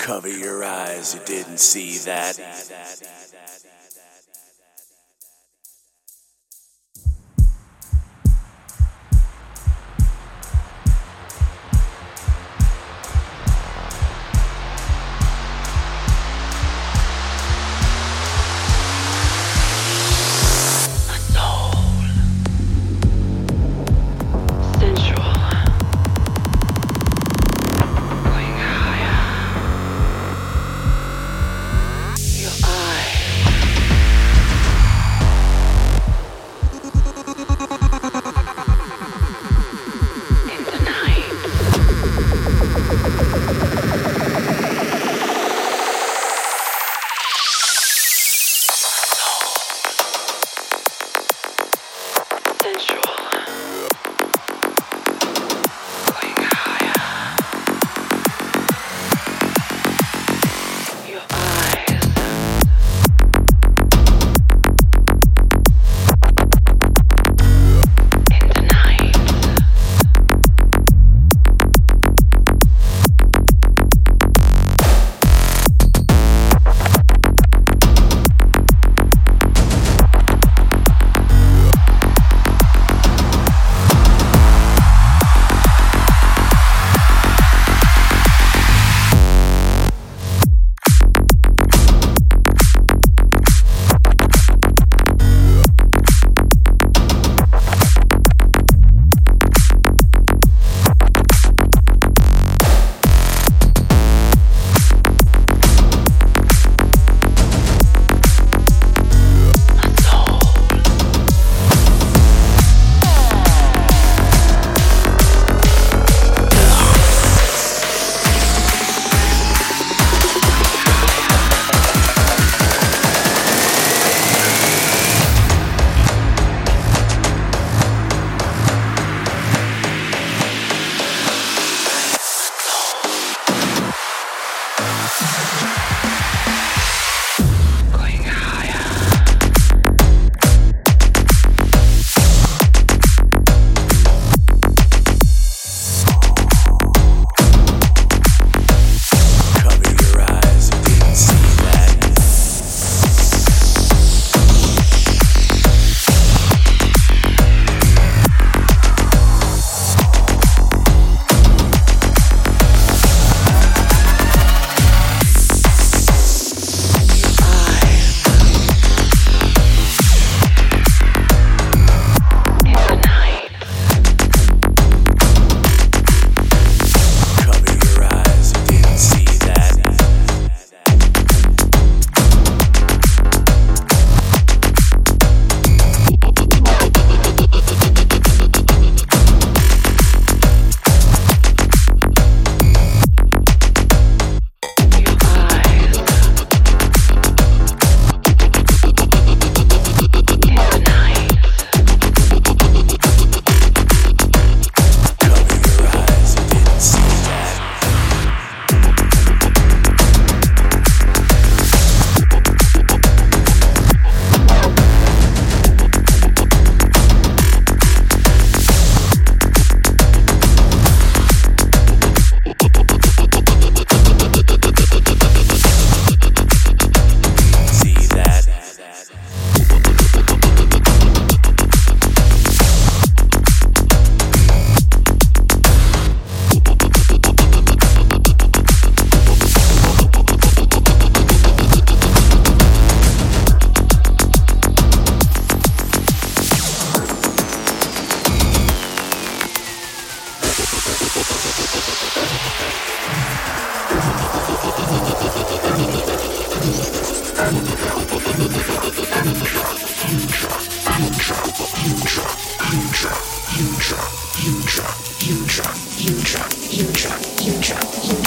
Cover your eyes, you didn't see that. sure. future, future, future, future, future, future, future.